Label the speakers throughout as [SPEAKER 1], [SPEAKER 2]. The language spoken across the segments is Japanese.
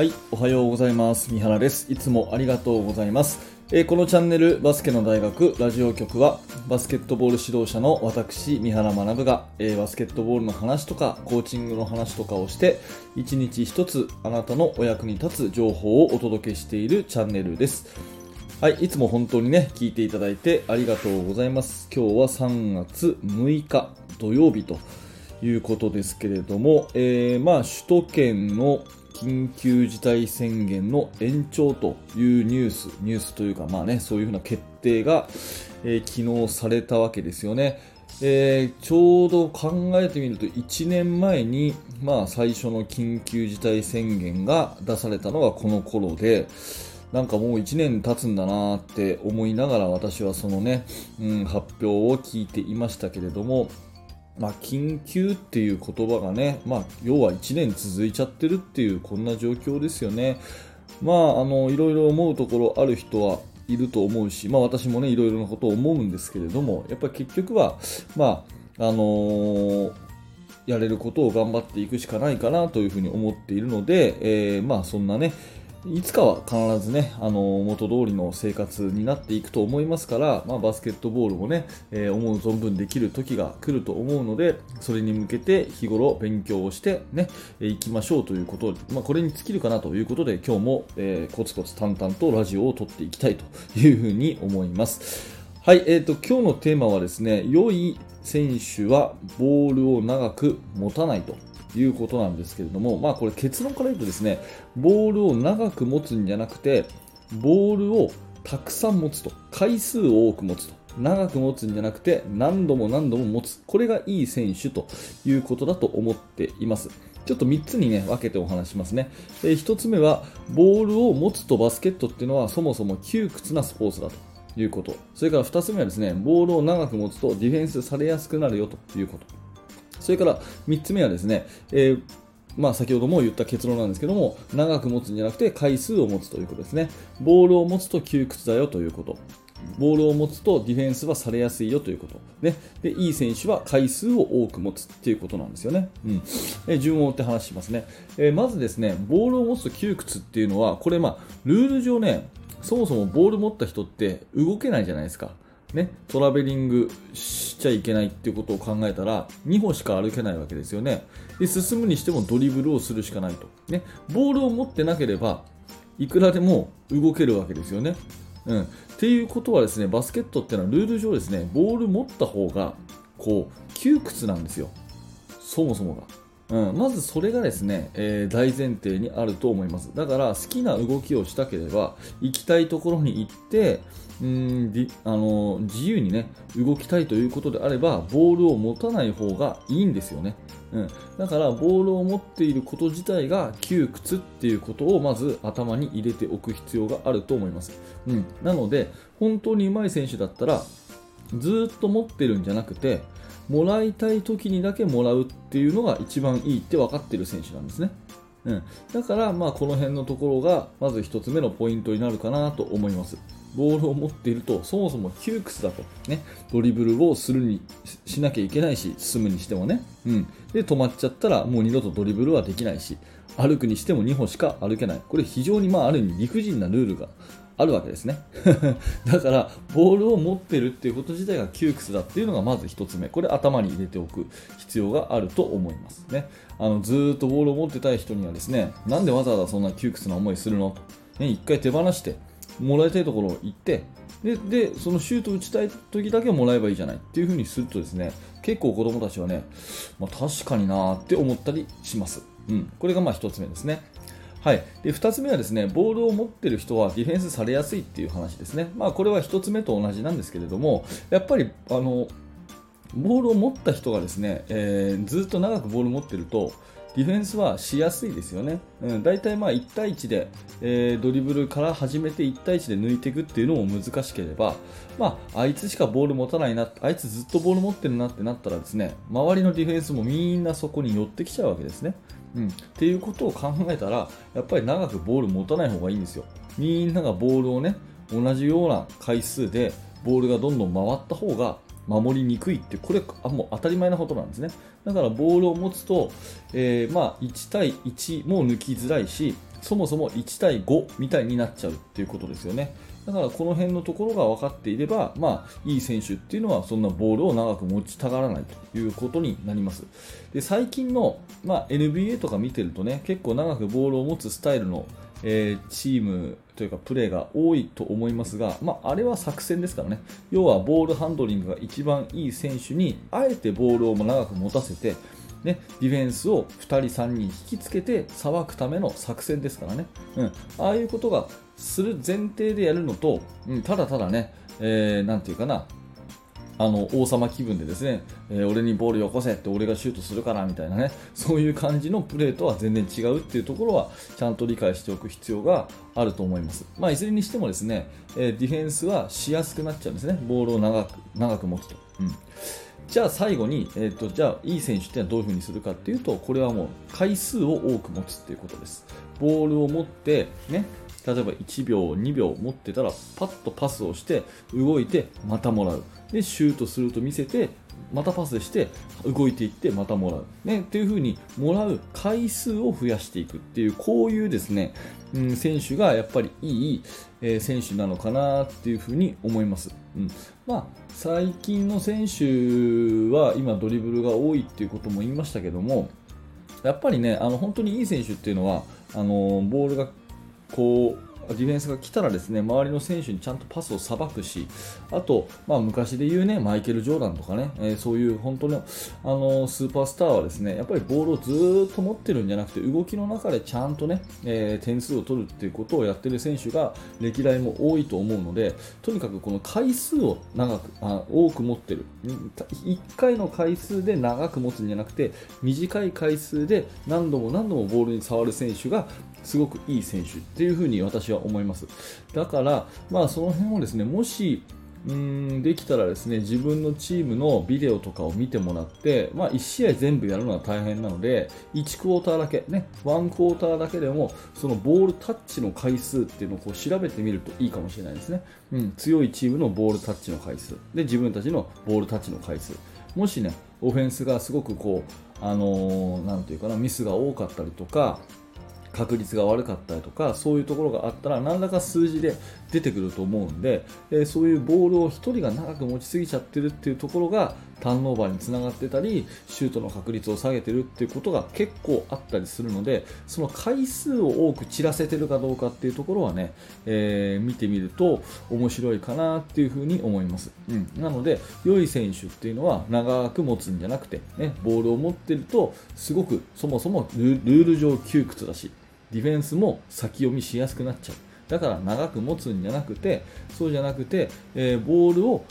[SPEAKER 1] はい、おはようございます。三原です。いつもありがとうございます。えーこのチャンネルバスケの大学ラジオ局はバスケットボール指導者の私三原学が、えーバスケットボールの話とかコーチングの話とかをして一日一つあなたのお役に立つ情報をお届けしているチャンネルです。はい、いつも本当にね、聞いていただいてありがとうございます。今日は3月6日土曜日ということですけれども、えーまあ、首都圏の緊急事態宣言の延長というニュース、ニュースというか、まあね、そういうふうな決定が、えー昨日されたわけですよね。えーちょうど考えてみると1年前に、まあ、最初の緊急事態宣言が出されたのがこの頃で、なんかもう1年経つんだなって思いながら私はそのね、うん、発表を聞いていましたけれども、まあ、緊急っていう言葉がね、まあ、要は1年続いちゃってるっていうこんな状況ですよね。まあ、あの、いろいろ思うところある人はいると思うし、まあ私もね、いろいろなことを思うんですけれども、やっぱり結局は、まあ、あのーやれることを頑張っていくしかないかなというふうに思っているので、えーまあそんなね、いつかは必ずね、あの元通りの生活になっていくと思いますから、まあ、バスケットボールもね、えー思う存分できる時が来ると思うので、それに向けて日頃勉強をしてね、えー行きましょうということ、まあ、これに尽きるかなということで、今日も、えーコツコツ淡々とラジオを撮っていきたいというふうに思います。はい、えー、と今日のテーマはですね、良い選手はボールを長く持たないということなんですけれども、まあこれ結論から言うとですね、ボールを長く持つんじゃなくて、ボールをたくさん持つと、回数を多く持つと。長く持つんじゃなくて何度も何度も持つ。これがいい選手ということだと思っています。ちょっと3つにね、分けてお話しますね。え1つ目は、ボールを持つとバスケットっていうのはそもそも窮屈なスポーツだと。いうこと。それから2つ目はですね、ボールを長く持つとディフェンスされやすくなるよということ。それから3つ目はですね、えーまあ、先ほども言った結論なんですけども、長く持つんじゃなくて回数を持つということですね。ボールを持つと窮屈だよということ。ボールを持つとディフェンスはされやすいよということ。ね、でいい選手は回数を多く持つっていうことなんですよね。うん、え順を追って話しますね、えまずですね、ボールを持つと窮屈っていうのは、これ、まあ、ルール上ね、そもそもボール持った人って動けないじゃないですか。ね、トラベリングしちゃいけないっていうことを考えたら2歩しか歩けないわけですよね。で進むにしてもドリブルをするしかないと、ね、ボールを持ってなければいくらでも動けるわけですよね、うん、っていうことはですねバスケットっていうのはルール上ですねボール持った方がこう窮屈なんですよ。そもそもが。うん、まずそれがですね、えー大前提にあると思います。だから好きな動きをしたければ行きたいところに行ってうんあの自由にね動きたいということであればボールを持たない方がいいんですよね。うん、だからボールを持っていること自体が窮屈っていうことをまず頭に入れておく必要があると思います。うん、なので本当に上手い選手だったらずっと持ってるんじゃなくてもらいたい時にだけもらうっていうのが一番いいって分かってる選手なんですね。うん、だから、まあ、この辺のところがまず1つ目のポイントになるかなと思います。ボールを持っているとそもそも窮屈だと、ね、ドリブルをするにししなきゃいけないし進むにしてもね、うん、で止まっちゃったらもう二度とドリブルはできないし歩くにしても2歩しか歩けない。これ非常に、まあ、ある意味理不尽なルールがあるわけですね。だからボールを持ってるっていうこと自体が窮屈だっていうのがまず1つ目。これ頭に入れておく必要があると思いますね。あのずっとボールを持ってたい人にはですねなんでわざわざそんな窮屈な思いするのと、ね、一回手放してもらいたいところ行ってででそのシュート打ちたい時だけもらえばいいじゃないっていう風にするとですね結構子供たちはね、まあ、確かになーって思ったりします、うん、これがまあ1つ目ですね。はい、で2つ目はですねボールを持っている人はディフェンスされやすいっていう話ですね、まあ、これは1つ目と同じなんですけれどもやっぱりあのボールを持った人がですね、えーずっと長くボールを持っているとディフェンスはしやすいですよね、うん、大体まあ1対1で、えードリブルから始めて1対1で抜いていくっていうのも難しければ、まあ、あいつしかボール持たないなあいつずっとボール持ってるなってなったらですね周りのディフェンスもみんなそこに寄ってきちゃうわけですね。うん、っていうことを考えたらやっぱり長くボール持たない方がいいんですよ。みんながボールをね同じような回数でボールがどんどん回った方が守りにくいってこれあもう当たり前なことなんですねだからボールを持つと、えーまあ、1対1も抜きづらいしそもそも1対5みたいになっちゃうっていうことですよね。だからこの辺のところが分かっていれば、まあ、いい選手っていうのはそんなボールを長く持ちたがらないということになります。で最近の、まあ、NBA とか見てるとね結構長くボールを持つスタイルの、えー、チームというかプレーが多いと思いますが、まあ、あれは作戦ですからね。要はボールハンドリングが一番いい選手にあえてボールを長く持たせてね、ディフェンスを2人、3人引きつけてさばくための作戦ですからね、うん、ああいうことがする前提でやるのと、うん、ただただね、えー、ていうかな、あの王様気分でですね、えー、俺にボールよこせって俺がシュートするからみたいなねそういう感じのプレーとは全然違うっていうところはちゃんと理解しておく必要があると思います、まあ、いずれにしてもですね、えー、ディフェンスはしやすくなっちゃうんですね。ボールを長く長く持つと。うん。じゃあ最後に、えーと、じゃあいい選手ってのはどういうふうにするかっていうとこれはもう回数を多く持つっていうことです。ボールを持ってね例えば1秒、2秒持ってたらパッとパスをして動いてまたもらう。でシュートすると見せてまたパスして動いていってまたもらう、ね、っていう風にもらう回数を増やしていくっていうこういうですね、うん、選手がやっぱりいい、えー、選手なのかなっていう風に思います、うん。まあ、最近の選手は今ドリブルが多いっていうことも言いましたけどもやっぱりねあの本当にいい選手っていうのはあのボールがこうディフェンスが来たらですね周りの選手にちゃんとパスをさばくしあと、まあ、昔で言うねマイケル・ジョーダンとかね、えー、そういう本当のあのスーパースターはですねやっぱりボールをずっと持ってるんじゃなくて動きの中でちゃんとね、えー、点数を取るっていうことをやってる選手が歴代も多いと思うのでとにかくこの回数を長くあ多く持ってる。1回の回数で長く持つんじゃなくて短い回数で何度も何度もボールに触る選手がすごくいい選手っていうふうに私は思います。だから、まあ、その辺をですねもしうんできたらですね自分のチームのビデオとかを見てもらって、まあ、1試合全部やるのは大変なので1クォーターだけ、ね、1クォーターだけでもそのボールタッチの回数っていうのをこう調べてみるといいかもしれないですね、うん、強いチームのボールタッチの回数。で自分たちのボールタッチの回数。もしねオフェンスがすごくこう、あのー、なんていうかなミスが多かったりとか確率が悪かったりとかそういうところがあったら何らか数字で出てくると思うんで、えそういうボールを1人が長く持ちすぎちゃってるっていうところがターンオーバーにつながってたりシュートの確率を下げてるっていうことが結構あったりするのでその回数を多く散らせてるかどうかっていうところはね、えー、見てみると面白いかなっていうふうに思います、うん、なので良い選手っていうのは長く持つんじゃなくて、ね、ボールを持ってるとすごくそもそもルール上窮屈だしディフェンスも先読みしやすくなっちゃう。だから長く持つんじゃなくてそうじゃなくて、えー、ボールを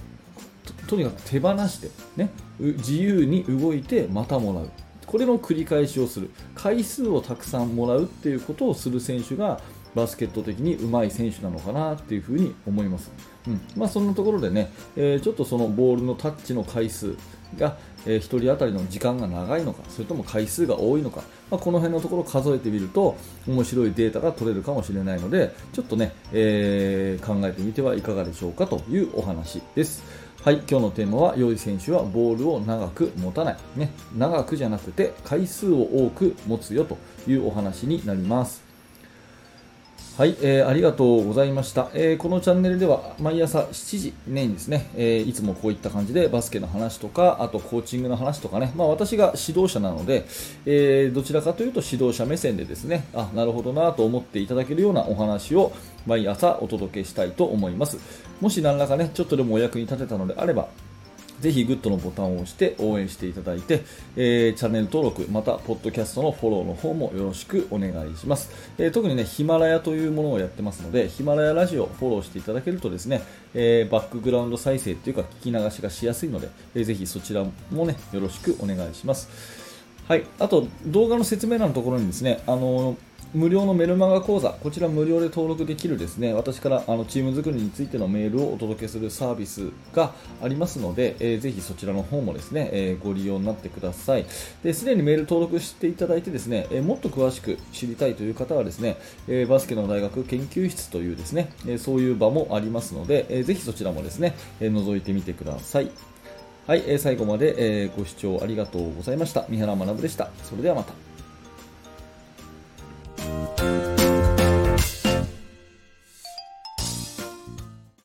[SPEAKER 1] とにかく手放して、ね、自由に動いてまたもらう。これの繰り返しをする。回数をたくさんもらうっていうことをする選手がバスケット的に上手い選手なのかなっていうふうに思います、うん。まあ、そんなところでね、えー、ちょっとそのボールのタッチの回数が、えー、1人当たりの時間が長いのかそれとも回数が多いのか、まあ、この辺のところを数えてみると面白いデータが取れるかもしれないのでちょっとね、えー、考えてみてはいかがでしょうかというお話です。はい、今日のテーマは、良い選手はボールを長く持たない。ね、長くじゃなくて回数を多く持つよというお話になります。はい、えー、ありがとうございました、えー、このチャンネルでは毎朝7時にですね、えー、いつもこういった感じでバスケの話とか、あとコーチングの話とかね、まあ、私が指導者なので、えー、どちらかというと指導者目線でですね、あ、なるほどなと思っていただけるようなお話を毎朝お届けしたいと思います。もし何らかね、ちょっとでもお役に立てたのであれば、ぜひグッドのボタンを押して応援していただいて、えー、チャンネル登録、また、ポッドキャストのフォローの方もよろしくお願いします。えー、特にね、ヒマラヤというものをやってますので、ヒマラヤラジオをフォローしていただけるとですね、えー、バックグラウンド再生というか聞き流しがしやすいので、えー、ぜひそちらもね、よろしくお願いします。はい、あと動画の説明欄のところにですね、あのー無料のメルマガ講座、こちら無料で登録できるですね、私からあのチーム作りについてのメールをお届けするサービスがありますので、えー、ぜひそちらの方もですね、えー、ご利用になってください。で、すでにメール登録していただいてですね、えー、もっと詳しく知りたいという方はですね、えバスケの大学研究室というですね、えそういう場もありますので、えー、ぜひそちらもですね、え覗いてみてください。はい、え最後まで、えご視聴ありがとうございました。三原学でした。それではまた。